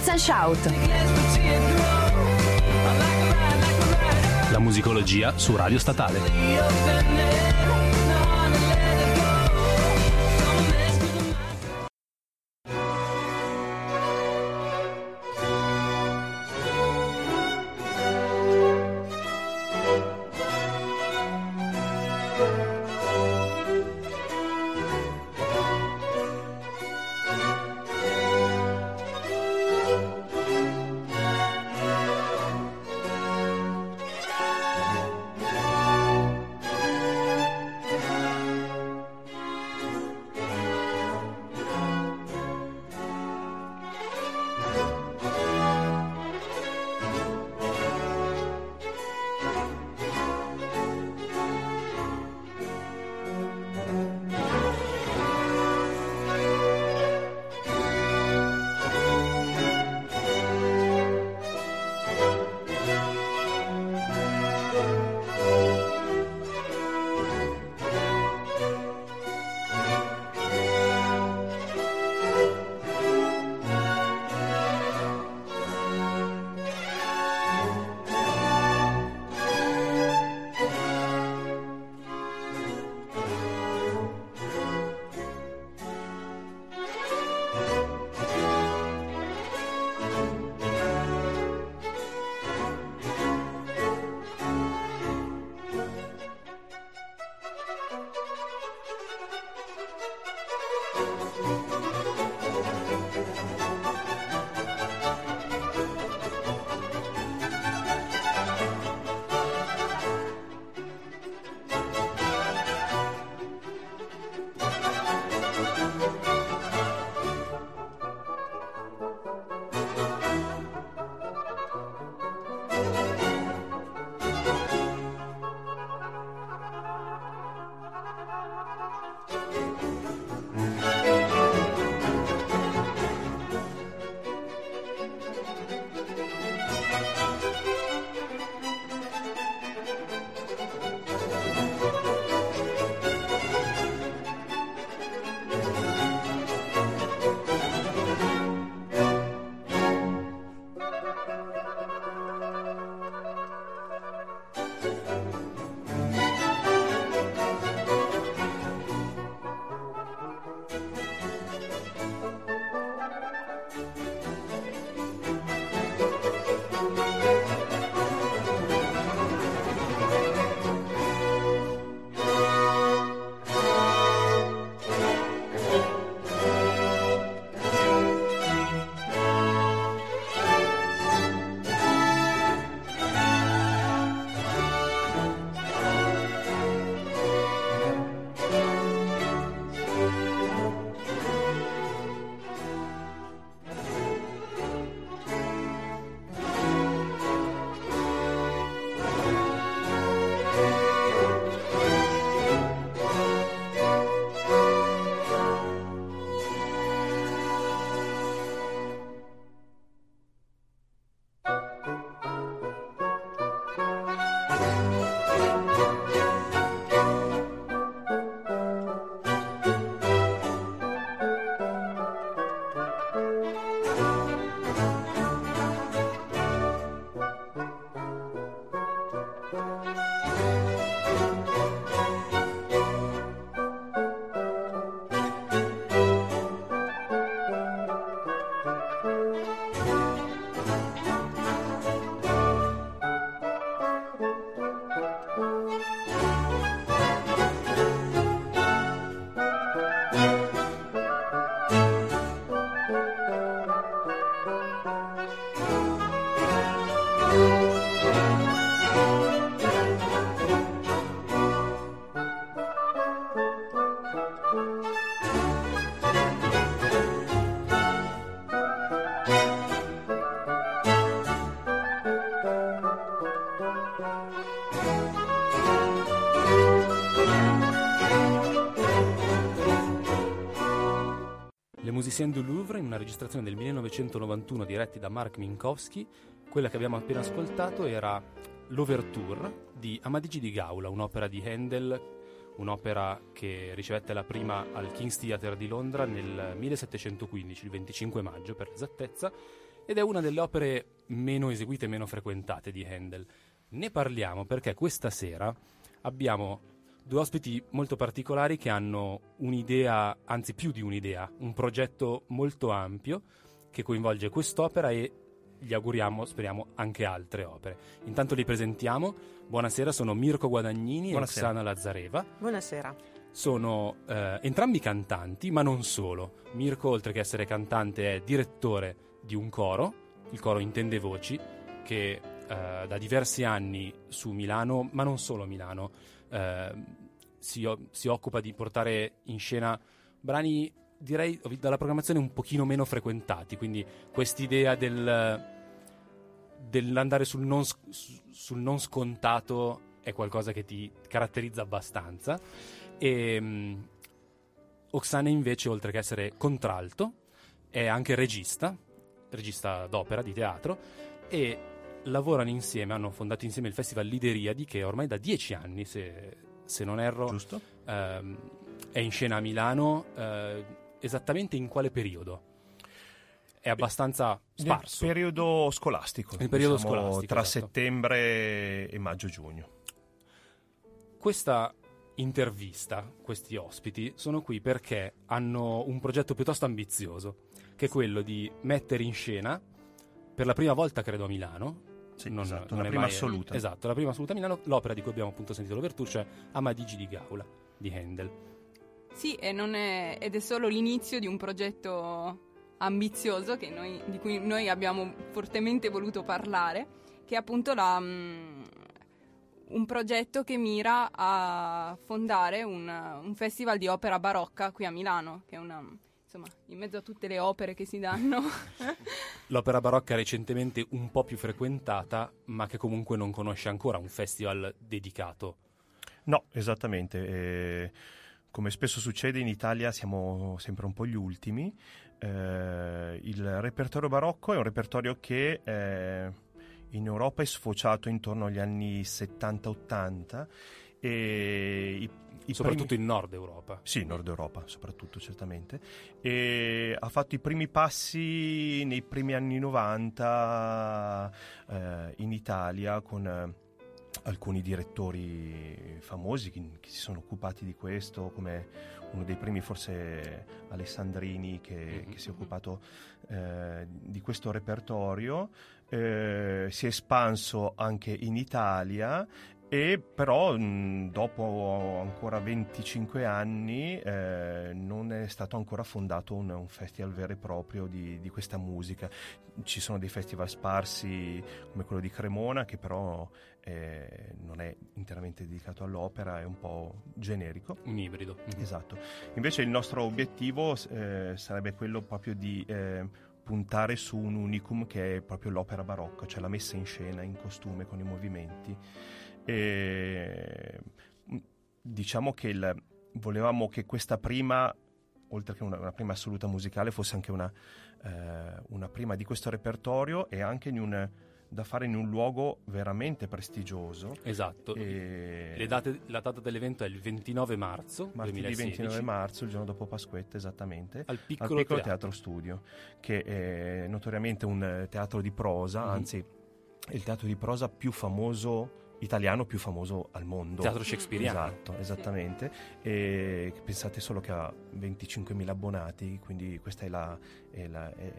Twist and Shout. La musicologia su Radio Statale. Musiciens du Louvre in una registrazione del 1991 diretti da Mark Minkowski. Quella che abbiamo appena ascoltato era l'Overture di Amadigi di Gaula, un'opera di Handel, un'opera che ricevette la prima al King's Theatre di Londra nel 1715, il 25 maggio per l'esattezza, ed è una delle opere meno eseguite e meno frequentate di Handel. Ne parliamo perché questa sera abbiamo due ospiti molto particolari che hanno un'idea, anzi più di un'idea, un progetto molto ampio che coinvolge quest'opera e gli auguriamo, speriamo, anche altre opere. Intanto li presentiamo. Buonasera, sono Mirko Guadagnini Buonasera. e Oksana Lazzareva. Buonasera. Sono eh, entrambi cantanti, ma non solo. Mirko, oltre che essere cantante, è direttore di un coro, il coro Intende Voci, che eh, da diversi anni su Milano, ma non solo a Milano, eh, si, si occupa di portare in scena brani, direi, dalla programmazione un pochino meno frequentati, quindi quest'idea del, dell'andare sul non, sul non scontato è qualcosa che ti caratterizza abbastanza. E mh, Oksana invece, oltre che essere contralto, è anche regista, regista d'opera, di teatro, e lavorano insieme, hanno fondato insieme il Festival Lideriadi, che ormai da dieci anni, se, se non erro, Giusto? ehm, è in scena a Milano. eh, esattamente in quale periodo? È abbastanza sparso. Nel periodo scolastico. Nel periodo diciamo, scolastico, Tra esatto. settembre e maggio-giugno. Questa intervista, questi ospiti, sono qui perché hanno un progetto piuttosto ambizioso, che è quello di mettere in scena, per la prima volta credo a Milano, Sì, non- esatto, non la è prima mai- assoluta. Esatto, la prima assoluta a Milano, l'opera di cui abbiamo appunto sentito l'ouverture, cioè Amadigi di Gaula, di Handel. Sì, e non è- ed è solo l'inizio di un progetto ambizioso che noi- di cui noi abbiamo fortemente voluto parlare, che è appunto la, mm, un progetto che mira a fondare un, un festival di opera barocca qui a Milano, che è una, insomma, in mezzo a tutte le opere che si danno. L'opera barocca recentemente un po' più frequentata, ma che comunque non conosce ancora un festival dedicato. No, esattamente. eh, come spesso succede in Italia siamo sempre un po' gli ultimi. Eh, il repertorio barocco è un repertorio che eh, in Europa è sfociato intorno agli anni 70-80 e i, i soprattutto primi- in Nord Europa. Sì, Nord Europa soprattutto, certamente. E ha fatto i primi passi nei primi anni 90 eh, in Italia con eh, alcuni direttori famosi che, che si sono occupati di questo, come uno dei primi forse Alessandrini che, che si è occupato eh, di questo repertorio. Eh, si è espanso anche in Italia e però mh, dopo ancora 25 anni eh, non è stato ancora fondato un, un festival vero e proprio di, di questa musica. Ci sono dei festival sparsi come quello di Cremona che però eh, non è interamente dedicato all'opera, è un po' generico. Un ibrido. Mhm. Esatto. Invece il nostro obiettivo eh, sarebbe quello proprio di eh, puntare su un unicum che è proprio l'opera barocca, cioè la messa in scena in costume con i movimenti. E, mh, diciamo che il- volevamo che questa prima, oltre che una, una prima assoluta musicale, fosse anche una, eh, una prima di questo repertorio e anche in un- da fare in un luogo veramente prestigioso. Esatto. E- Le date- la data dell'evento è il 29 marzo Martedì 2016 29 marzo, il giorno dopo Pasquetta, esattamente, al al piccolo, Piccolo teatro. Teatro Studio, che è notoriamente un eh, teatro di prosa, Mhm. anzi è il teatro di prosa più famoso italiano più famoso al mondo. Teatro shakespeariano. Esatto, esattamente. E pensate solo che ha 25.000 abbonati, quindi questo è, la- è la- è-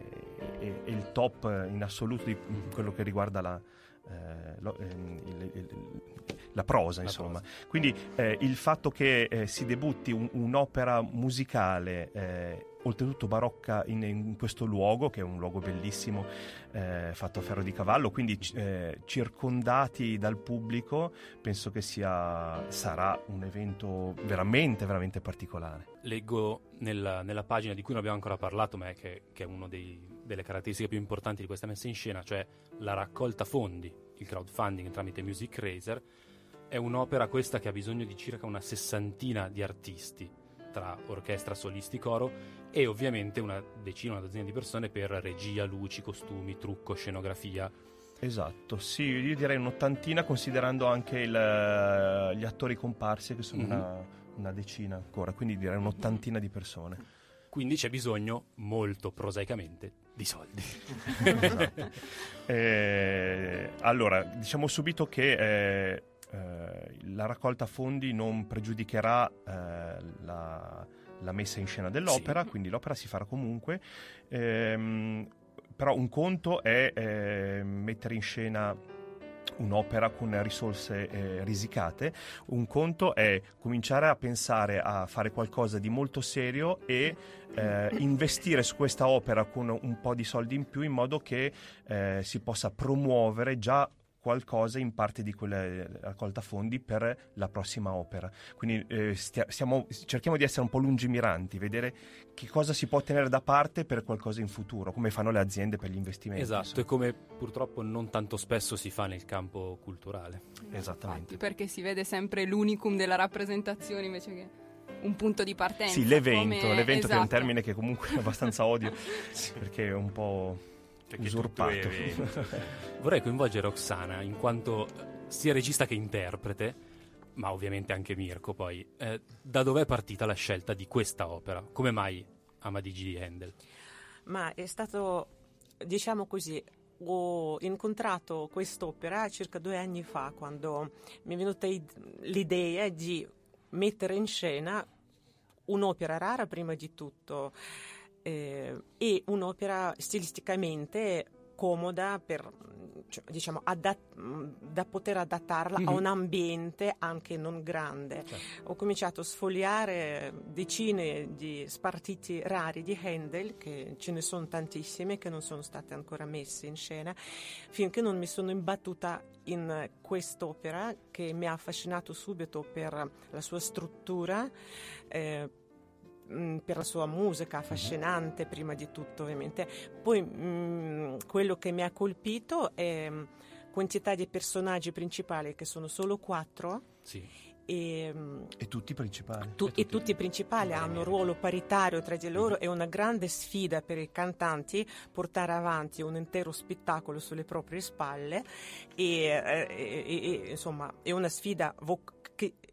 è- il top in assoluto di quello che riguarda la, eh, lo- ehm, il- il- la prosa, insomma. prosa. Quindi eh, il fatto che eh, si debutti un- un'opera musicale, eh, oltretutto barocca, in, in questo luogo, che è un luogo bellissimo, eh, fatto a ferro di cavallo, quindi eh, circondati dal pubblico, penso che sia, sarà un evento veramente, veramente particolare. Leggo nella, nella pagina di cui non abbiamo ancora parlato, ma è che, che è una delle caratteristiche più importanti di questa messa in scena, cioè la raccolta fondi, il crowdfunding tramite Music Razer. È un'opera questa che ha bisogno di circa una sessantina di artisti, tra orchestra, solisti, coro e ovviamente una decina, una dozzina di persone per regia, luci, costumi, trucco, scenografia. Esatto, sì, io direi un'ottantina considerando anche il- gli attori comparsi che sono Mhm. una, una decina ancora, quindi direi un'ottantina di persone. Quindi c'è bisogno, molto prosaicamente, di soldi. eh, allora, diciamo subito che eh, eh, la raccolta fondi non pregiudicherà eh, la, la, messa in scena dell'opera, sì. quindi l'opera si farà comunque. Ehm, però un conto è eh, mettere in scena un'opera con risorse eh, risicate, un conto è cominciare a pensare a fare qualcosa di molto serio e eh, investire su questa opera con un po' di soldi in più in modo che eh, si possa promuovere già qualcosa in parte di quella eh, raccolta fondi per la prossima opera. Quindi eh, stia, stiamo, cerchiamo di essere un po' lungimiranti, vedere che cosa si può tenere da parte per qualcosa in futuro, come fanno le aziende per gli investimenti. Esatto, e come purtroppo non tanto spesso si fa nel campo culturale. Esattamente. Infatti, perché si vede sempre l'unicum della rappresentazione invece che un punto di partenza. Sì, l'evento, come... l'evento esatto. che è un esatto. termine che comunque è abbastanza odio, perché è un po' usurpato. Vorrei coinvolgere Oksana in quanto sia regista che interprete, ma ovviamente anche Mirko poi. Eh, da dove è partita la scelta di questa opera? Come mai Amadigi di Handel? Ma è stato, diciamo così, ho incontrato quest'opera circa due anni fa quando mi è venuta l'idea di mettere in scena un'opera rara prima di tutto eh, e un'opera stilisticamente comoda per, cioè, diciamo, adat- da poter adattarla mm-hmm. a mhm. un ambiente anche non grande. Certo. Ho cominciato a sfogliare decine di spartiti rari di Handel, che ce ne sono tantissime che non sono state ancora messe in scena, finché non mi sono imbattuta in quest'opera che mi ha affascinato subito per la sua struttura. Eh, Mm, per la sua musica mhm. affascinante prima di tutto ovviamente. Poi mh, mm, quello che mi ha colpito è mm, quantità di personaggi principali che sono solo quattro. Sì. E, e, tutti principali. Tu, e, tutti. e tutti principali hanno un ruolo paritario tra di loro. È una grande sfida per i cantanti portare avanti un intero spettacolo sulle proprie spalle. E, e insomma, è una sfida vocale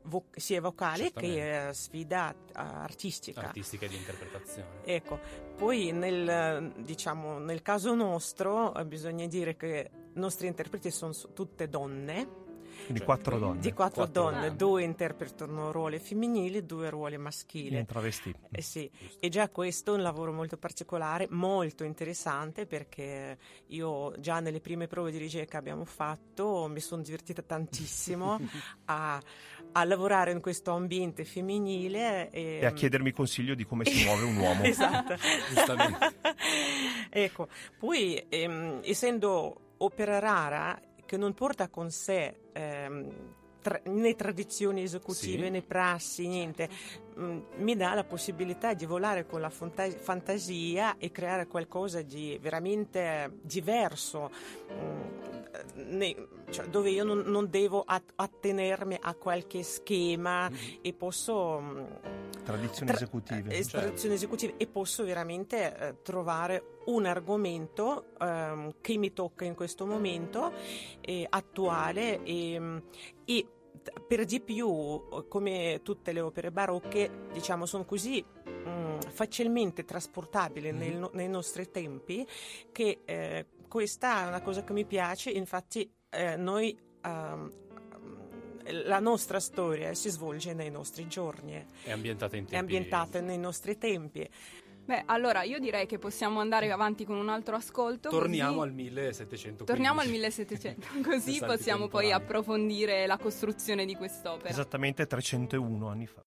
vo- sia vocale che sfida artistica. Artistica e di interpretazione. Ecco, poi nel, diciamo, nel caso nostro eh, bisogna dire che i nostri interpreti sono tutte donne quindi cioè, quattro donne. Di quattro, quattro donne, donne, due interpretano ruoli femminili, due ruoli maschili. In travestiti. Eh sì, e già questo è un lavoro molto particolare, molto interessante perché io già nelle prime prove di regia che abbiamo fatto mi sono divertita tantissimo a, a, lavorare in questo ambiente femminile. E, e a chiedermi consiglio di come si muove un uomo. esatto. Giustamente. ecco, poi ehm, essendo opera rara che non porta con sé ehm, tra- né tradizioni esecutive sì. né prassi, niente, mm, mi dà la possibilità di volare con la fanta- fantasia e creare qualcosa di veramente diverso. Mm, ne, cioè, dove io non, non devo at- attenermi a qualche schema mm-hmm. e posso mm, tradizioni tra- esecutive, eh, certo. tradizioni esecutive e posso veramente eh, trovare un argomento ehm, che mi tocca in questo momento eh, attuale e, e per di più, come tutte le opere barocche, diciamo, sono così mh, mm, facilmente trasportabili mm-hmm. nel, nei nostri tempi che eh, questa è una cosa che mi piace, infatti eh, noi um, la nostra storia si svolge nei nostri giorni. È ambientata in tempi... È ambientata nei nostri tempi. Beh, allora io direi che possiamo andare avanti con un altro ascolto. Torniamo così... al 1700. Torniamo al 1700, così possiamo poi approfondire la costruzione di quest'opera. Esattamente 301 anni fa.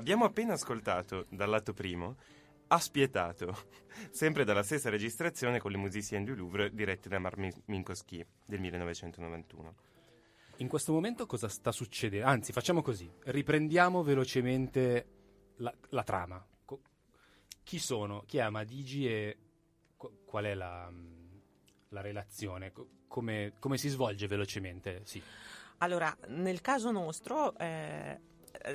Abbiamo appena ascoltato dal lato primo Ha spietato, sempre dalla stessa registrazione con le Musiciens du Louvre dirette da Marc Minkowski del 1991. In questo momento cosa sta succedendo? Anzi, facciamo così, riprendiamo velocemente la, la trama. Co- chi sono? Chi è Amadigi e qu- qual è la, la relazione? Co- come, come, si svolge velocemente? Sì. Allora, nel caso nostro, eh,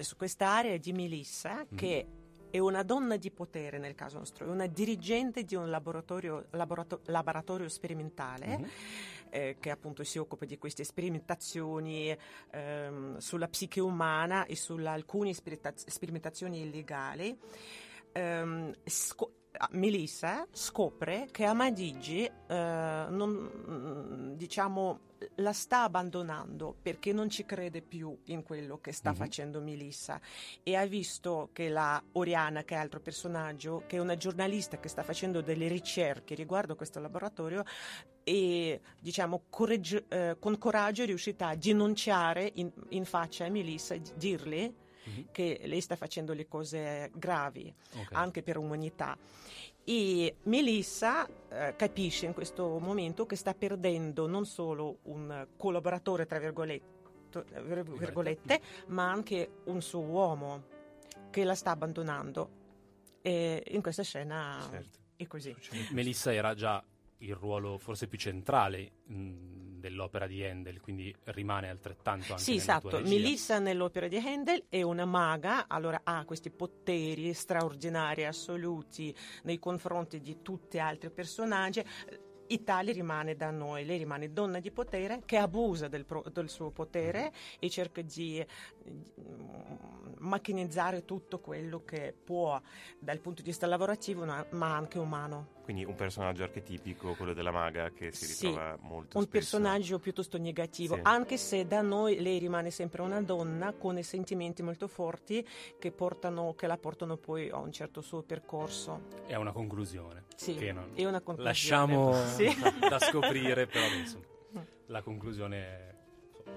su quest'area di Melissa, mm. che è una donna di potere nel caso nostro, è una dirigente di un laboratorio, laborato- laboratorio sperimentale. Mm-hmm. Eh, che appunto si occupa di queste sperimentazioni ehm, sulla psiche umana e su alcune sperimentazioni illegali. Ehm, sco- Melissa scopre che Amadigi eh, non, diciamo, la sta abbandonando perché non ci crede più in quello che sta mm-hmm. facendo Melissa e ha visto che la Oriana, che è altro personaggio, che è una giornalista che sta facendo delle ricerche riguardo questo laboratorio e diciamo coraggio, eh, con coraggio è riuscita a denunciare in, in faccia a Melissa, dirle mm-hmm. che lei sta facendo le cose gravi okay. anche per l'umanità e Melissa eh, capisce in questo momento che sta perdendo non solo un collaboratore, tra virgolette, virgolette ma anche un suo uomo che la sta abbandonando. E in questa scena certo. è così. Melissa era già il ruolo forse più centrale mh, dell'opera di Handel, quindi rimane altrettanto anche Sì, esatto. Melissa nell'opera di Handel è una maga, allora ha questi poteri straordinari, assoluti nei confronti di tutti gli altri personaggi. Italia rimane da noi, lei rimane donna di potere che abusa del, pro, del suo potere e cerca di, di macchinizzare tutto quello che può dal punto di vista lavorativo ma anche umano. Quindi un personaggio archetipico, quello della maga, che si ritrova sì, molto un spesso. personaggio piuttosto negativo, sì. anche se da noi lei rimane sempre una donna con sentimenti molto forti che, portano, che la portano poi a un certo suo percorso. E a una conclusione. Sì, che non... è una conclusione. Lasciamo sì. da scoprire, però insomma, la conclusione è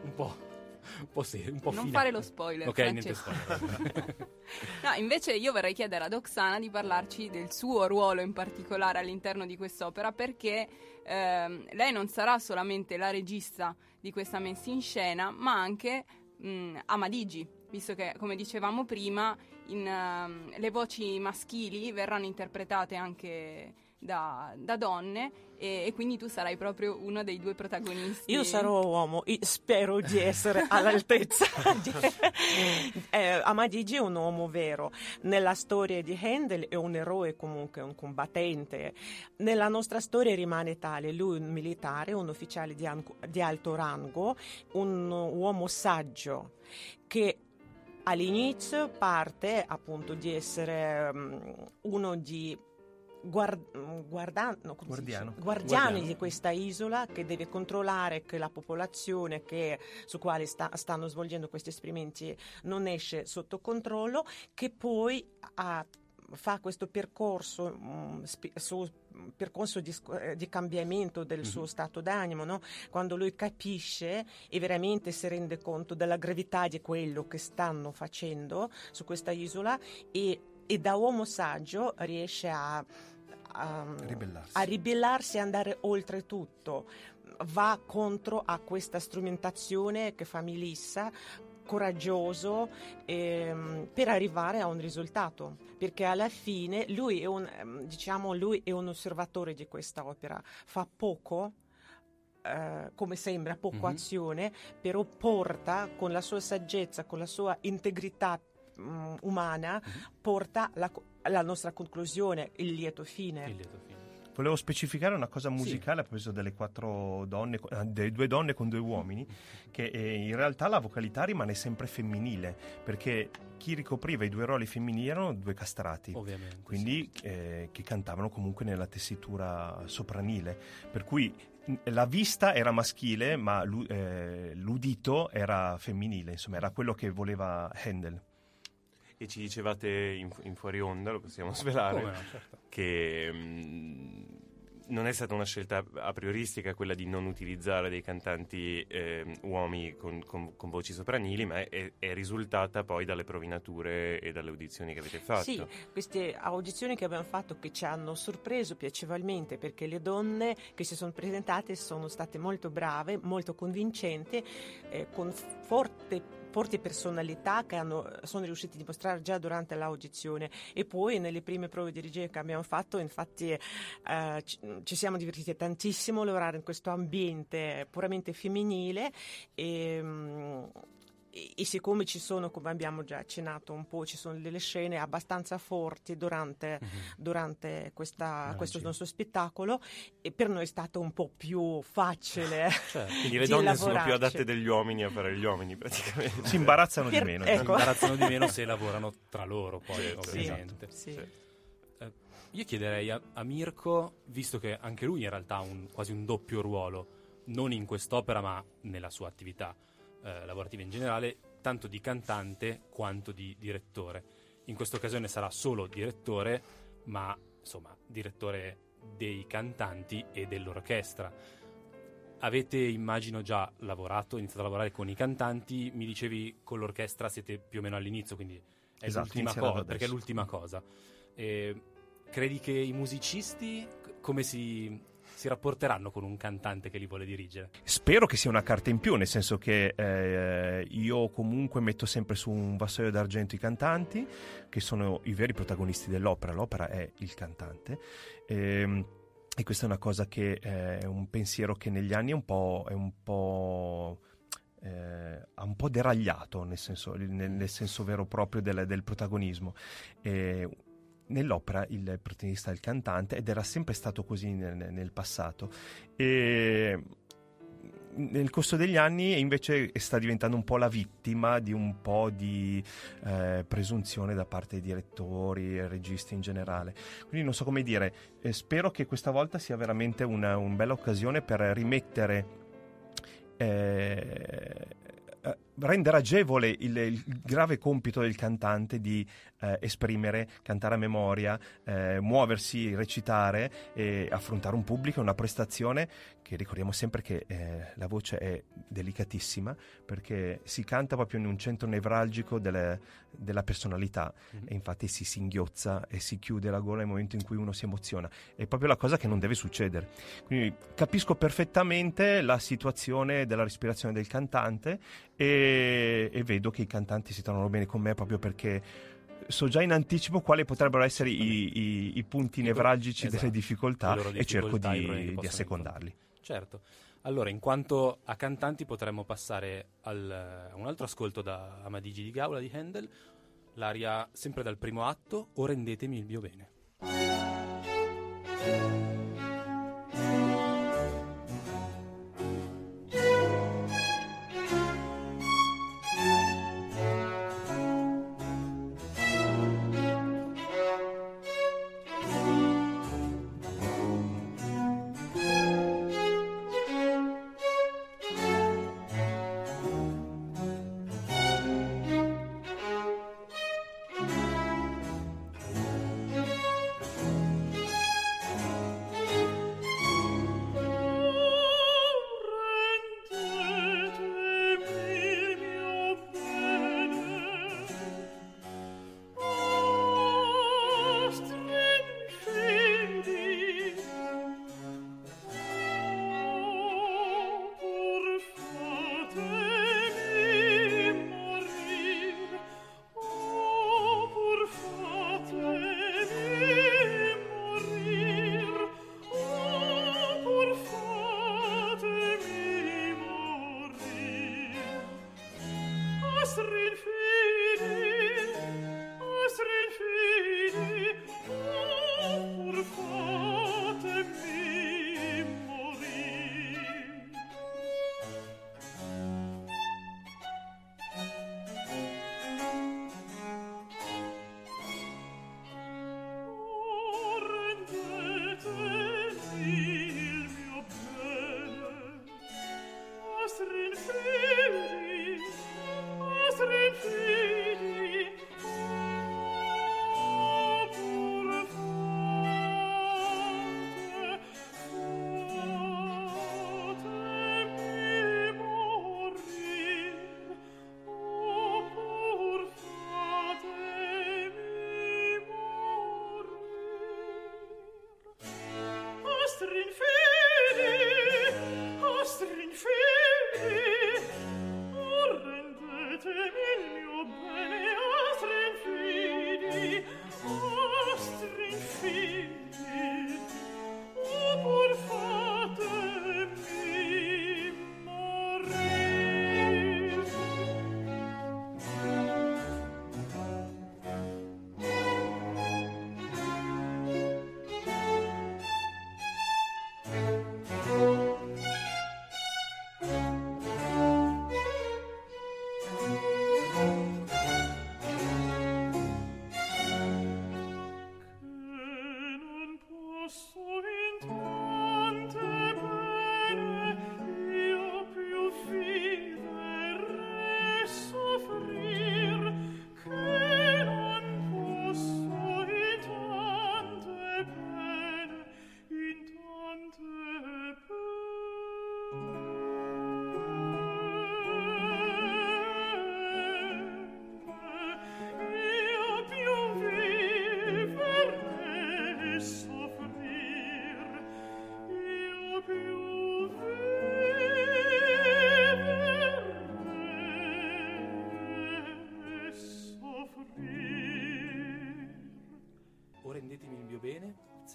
un po' un po', sì, un po Non fare lo spoiler. Ok, niente spoiler. no, invece io vorrei chiedere ad Oksana di parlarci del suo ruolo in particolare all'interno di quest'opera perché ehm, lei non sarà solamente la regista di questa messa in scena, ma anche mh, Amadigi, visto che, come dicevamo prima, in, uh, le voci maschili verranno interpretate anche da, da donne e, e, quindi tu sarai proprio uno dei due protagonisti. Io sarò uomo, spero di essere all'altezza. eh, Amadigi è un uomo vero, nella storia di Handel è un eroe comunque, un combattente, nella nostra storia rimane tale, lui è un militare, un ufficiale di, an- di alto rango, un uomo saggio che all'inizio parte appunto di essere um, uno di guard- guarda- no, guardiano. guardiani di questa isola che deve controllare che la popolazione che, su quale sta, stanno svolgendo questi esperimenti non esce sotto controllo, che poi ha fa questo percorso, um, spi- su, percorso di, eh, di, cambiamento del mm-hmm. suo stato d'animo, no? quando lui capisce e veramente si rende conto della gravità di quello che stanno facendo su questa isola e e da uomo saggio riesce a, a, ribellarsi. a ribellarsi e andare oltre tutto. Va contro a questa strumentazione che fa Melissa coraggioso ehm, per arrivare a un risultato perché alla fine lui è un, ehm, diciamo, lui è un osservatore di questa opera fa poco Uh, come sembra poco mm-hmm. azione, però porta con la sua saggezza, con la sua integrità um, umana mm-hmm. porta la, la, nostra conclusione, il lieto fine. Il lieto fine. Volevo specificare una cosa musicale sì. a proposito delle quattro donne, eh, delle due donne con due uomini, che eh, in realtà la vocalità rimane sempre femminile, perché chi ricopriva i due ruoli femminili erano due castrati, Ovviamente, quindi sì. eh, che cantavano comunque nella tessitura sopranile, per cui la vista era maschile, ma eh, l'udito era femminile, insomma, era quello che voleva Handel e ci dicevate in, in fuori onda, lo possiamo svelare, no, certo. che mh, mm, non è stata una scelta a prioristica quella di non utilizzare dei cantanti eh, uomini con, con, con, voci sopranili, ma è, è, risultata poi dalle provinature e dalle audizioni che avete fatto. Sì, queste audizioni che abbiamo fatto che ci hanno sorpreso piacevolmente perché le donne che si sono presentate sono state molto brave, molto convincenti, eh, con forte forti personalità che hanno, sono riusciti a dimostrare già durante l'audizione. E poi nelle prime prove di regia che abbiamo fatto infatti eh, ci, siamo divertiti tantissimo a lavorare in questo ambiente puramente femminile. E, e siccome ci sono, come abbiamo già accennato un po', ci sono delle scene abbastanza forti durante, mm-hmm. durante questa, questo nostro spettacolo, e per noi è stato un po' più facile. Cioè, quindi le donne sono più adatte degli uomini a fare gli uomini praticamente. Si imbarazzano per, di meno. Ecco. Si imbarazzano di meno se lavorano tra loro poi, sì, ovviamente. Sì, sì. Eh, io chiederei a, a, Mirko, visto che anche lui in realtà ha un, quasi un doppio ruolo, non in quest'opera ma nella sua attività eh, lavorativa in generale, tanto di cantante quanto di direttore. In questa occasione sarà solo direttore, ma insomma direttore dei cantanti e dell'orchestra. Avete, immagino, già lavorato, iniziato a lavorare con i cantanti, mi dicevi con l'orchestra siete più o meno all'inizio, quindi è esatto, l'ultima cosa, perché è l'ultima cosa. E credi che i musicisti come si si rapporteranno con un cantante che li vuole dirigere? Spero che sia una carta in più, nel senso che eh, io comunque metto sempre su un vassoio d'argento i cantanti, che sono i veri protagonisti dell'opera, l'opera è il cantante. E, ehm, e questa è una cosa che eh, è un pensiero che negli anni è un po', è un po' eh, un po' deragliato nel senso, nel, nel senso vero proprio del, del protagonismo. E nell'opera il protagonista è il cantante ed era sempre stato così nel, nel passato. E nel corso degli anni invece sta diventando un po' la vittima di un po' di eh, presunzione da parte dei direttori e registi in generale. Quindi non so come dire, eh, spero che questa volta sia veramente una, una bella occasione per rimettere eh, rendere agevole il, il, grave compito del cantante di eh, esprimere, cantare a memoria, eh, muoversi, recitare e affrontare un pubblico, una prestazione che ricordiamo sempre che eh, la voce è delicatissima perché si canta proprio in un centro nevralgico delle, della personalità mm-hmm. e infatti si singhiozza e si chiude la gola nel momento in cui uno si emoziona. È proprio la cosa che non deve succedere. Quindi capisco perfettamente la situazione della respirazione del cantante e, e vedo che i cantanti si trovano bene con me proprio perché so già in anticipo quali potrebbero essere i, i, i punti nevralgici esatto. delle difficoltà, difficoltà e cerco di, di assecondarli. Certo. Allora, in quanto a cantanti, potremmo passare al, a un altro ascolto da Amadigi di Gaula di Handel, l'aria sempre dal primo atto, O rendetemi il mio bene.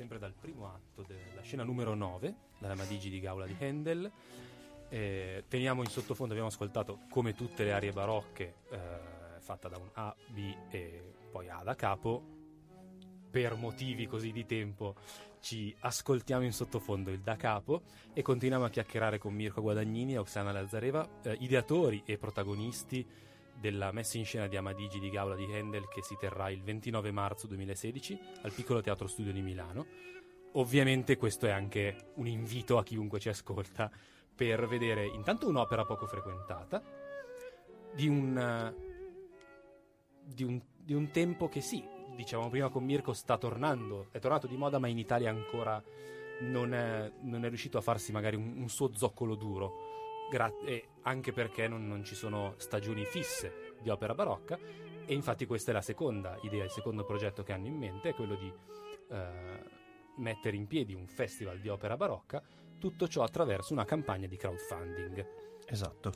Sempre dal primo atto della scena numero 9, dalla Madigi di Gaula di Handel. Eh, teniamo in sottofondo, abbiamo ascoltato come tutte le arie barocche, eh, fatta da un A, B e poi A da capo. Per motivi così di tempo ci ascoltiamo in sottofondo il da capo e continuiamo a chiacchierare con Mirko Guadagnini e Oksana Lazzareva, eh, ideatori e protagonisti della messa in scena di Amadigi di Gaula di Handel che si terrà il 29 marzo 2016 al Piccolo Teatro Studio di Milano. Ovviamente questo è anche un invito a chiunque ci ascolta per vedere intanto un'opera poco frequentata di un, di un, di un tempo che sì, dicevamo prima con Mirko, sta tornando, è tornato di moda ma in Italia ancora non è, non è riuscito a farsi magari un, un suo zoccolo duro. Gra- anche perché non, non, ci sono stagioni fisse di opera barocca. E infatti questa è la seconda idea, il secondo progetto che hanno in mente è quello di eh, mettere in piedi un festival di opera barocca, tutto ciò attraverso una campagna di crowdfunding. Esatto,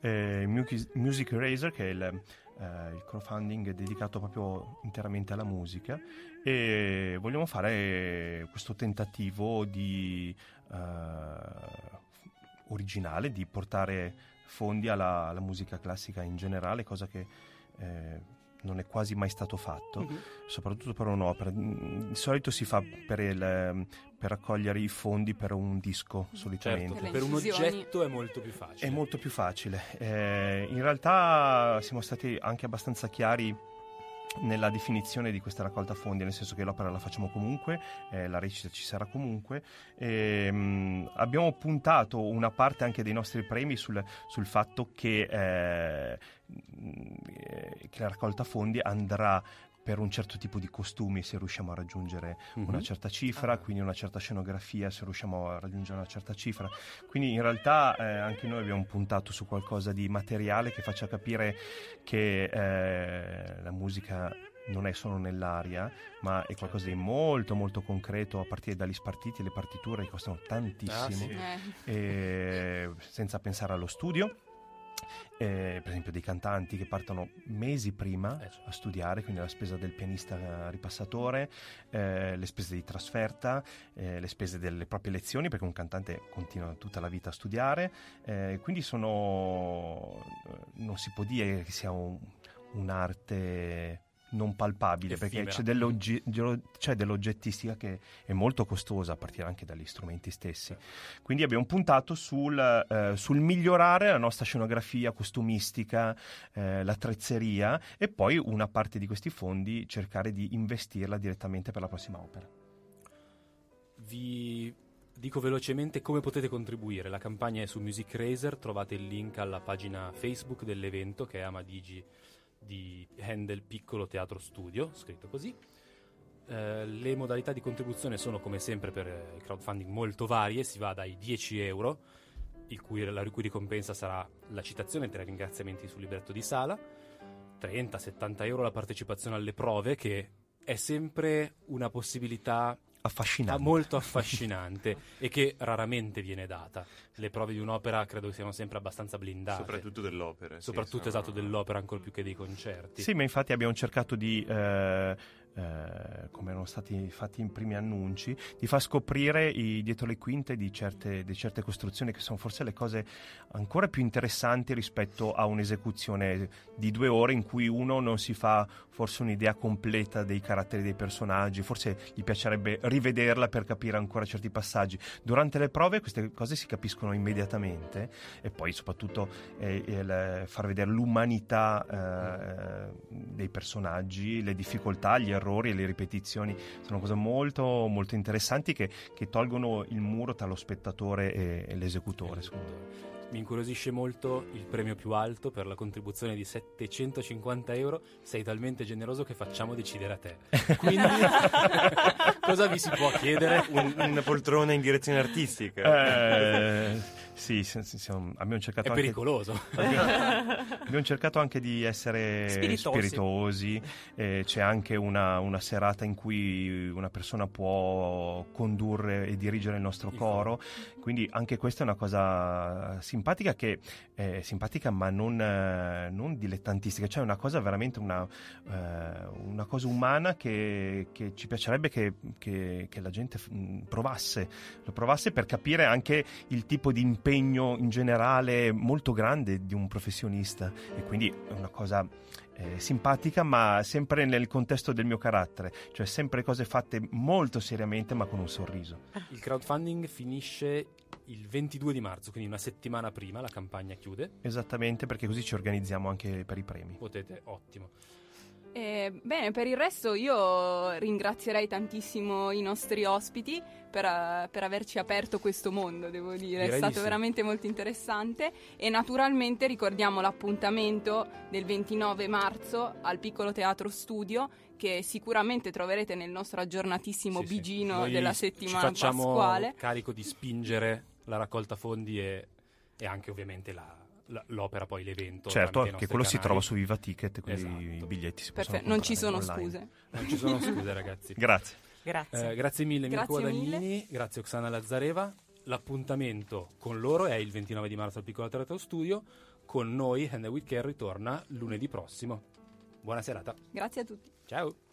eh, Music Eraser che è il, eh, il crowdfunding dedicato proprio interamente alla musica e vogliamo fare questo tentativo di uh, originale di portare fondi alla, alla, musica classica in generale, cosa che eh, non è quasi mai stato fatto, mm-hmm. soprattutto per un'opera. Di solito si fa per, il, per raccogliere i fondi per un disco solitamente. Certo, per un oggetto è molto più facile. È molto più facile. Eh, in realtà siamo stati anche abbastanza chiari nella definizione di questa raccolta fondi, nel senso che l'opera la facciamo comunque, eh, la recita ci sarà comunque. E, mh, mm, abbiamo puntato una parte anche dei nostri premi sul, sul fatto che, eh, mm, che la raccolta fondi andrà per un certo tipo di costumi se riusciamo a raggiungere mm-hmm. una certa cifra, ah. quindi una certa scenografia se riusciamo a raggiungere una certa cifra. Quindi in realtà eh, anche noi abbiamo puntato su qualcosa di materiale che faccia capire che eh, la musica non è solo nell'aria, ma è qualcosa di molto molto concreto a partire dagli spartiti, le partiture che costano tantissimo, ah, sì. eh. senza pensare allo studio eh, per esempio dei cantanti che partono mesi prima eh, a studiare, quindi la spesa del pianista ripassatore, eh, le spese di trasferta, eh, le spese delle proprie lezioni, perché un cantante continua tutta la vita a studiare, eh, quindi sono, non si può dire che sia un, un'arte non palpabile Effimera. perché c'è, dell'ogge- c'è, dell'oggettistica che è molto costosa a partire anche dagli strumenti stessi. Quindi abbiamo puntato sul, eh, sul migliorare la nostra scenografia costumistica eh, l'attrezzeria e poi una parte di questi fondi cercare di investirla direttamente per la prossima opera. Vi dico velocemente come potete contribuire. La campagna è su Music Razer trovate il link alla pagina Facebook dell'evento che è Amadigi di Handel Piccolo Teatro Studio, scritto così. Eh, le modalità di contribuzione sono come sempre per il crowdfunding molto varie, si va dai 10 euro, cui, la cui ricompensa sarà la citazione e tre ringraziamenti sul libretto di sala, 30-70 euro la partecipazione alle prove che è sempre una possibilità affascinante. Ah, molto affascinante e che raramente viene data. Le prove di un'opera credo siano sempre abbastanza blindate. Soprattutto dell'opera. sì, Soprattutto sono- esatto dell'opera ancora più che dei concerti. Sì, ma infatti abbiamo cercato di, eh, eh, come erano stati fatti i primi annunci, di far scoprire i dietro le quinte di certe, di certe costruzioni che sono forse le cose ancora più interessanti rispetto a un'esecuzione di due ore in cui uno non si fa forse un'idea completa dei caratteri dei personaggi, forse gli piacerebbe rivederla per capire ancora certi passaggi. Durante le prove queste cose si capiscono immediatamente e poi soprattutto eh, il- far vedere l'umanità eh, dei personaggi, le difficoltà, gli errori e le ripetizioni sono cose molto, molto interessanti che, che tolgono il muro tra lo spettatore e, e l'esecutore. secondo me. Mi incuriosisce molto il premio più alto per la contribuzione di 750 euro. Sei talmente generoso che facciamo decidere a te. Quindi, cosa vi si può chiedere? Un- una poltrona in direzione artistica. Eh, sì, sì, abbiamo cercato È anche- pericoloso. Abbiamo cercato anche di essere Spiritosi. spiritosi, eh, c'è anche una, una serata in cui una persona può condurre e dirigere il nostro Il coro, quindi anche questa è una cosa simpatica che è simpatica ma non, eh, non dilettantistica, cioè una cosa veramente una, eh, una cosa umana che, che ci piacerebbe che, che- che la gente provasse, lo provasse per capire anche il tipo di impegno in generale molto grande di un professionista e quindi è una cosa eh, simpatica ma sempre nel contesto del mio carattere, cioè sempre cose fatte molto seriamente ma con un sorriso. Il crowdfunding finisce il 22 di marzo, quindi una settimana prima la campagna chiude. Esattamente perché così ci organizziamo anche per i premi. Potete, ottimo. Eh, bene, per il resto io ringrazierei tantissimo i nostri ospiti per, eh, per averci aperto questo mondo, devo dire, Direi è stato sì. veramente molto interessante e naturalmente ricordiamo l'appuntamento del 29 marzo al Piccolo Teatro Studio che sicuramente troverete nel nostro aggiornatissimo Sì, sì. bigino Noi della ci settimana facciamo pasquale. carico di spingere la raccolta fondi e, e anche ovviamente la- l'opera, poi l'evento. Certo, tramite i che nostri quello si canali. trova su Viva Ticket, quindi Esatto. i biglietti si possono Perfetto, non ci sono online. scuse. Non ci sono scuse, ragazzi. Grazie. Grazie. Eh, grazie mille Mirko Grazie Guadagnini, grazie Oksana Lazzareva. L'appuntamento con loro è il 29 di marzo al Piccolo Teatro Studio. Con noi Hand With Care ritorna lunedì prossimo. Buona serata. Grazie a tutti. Ciao.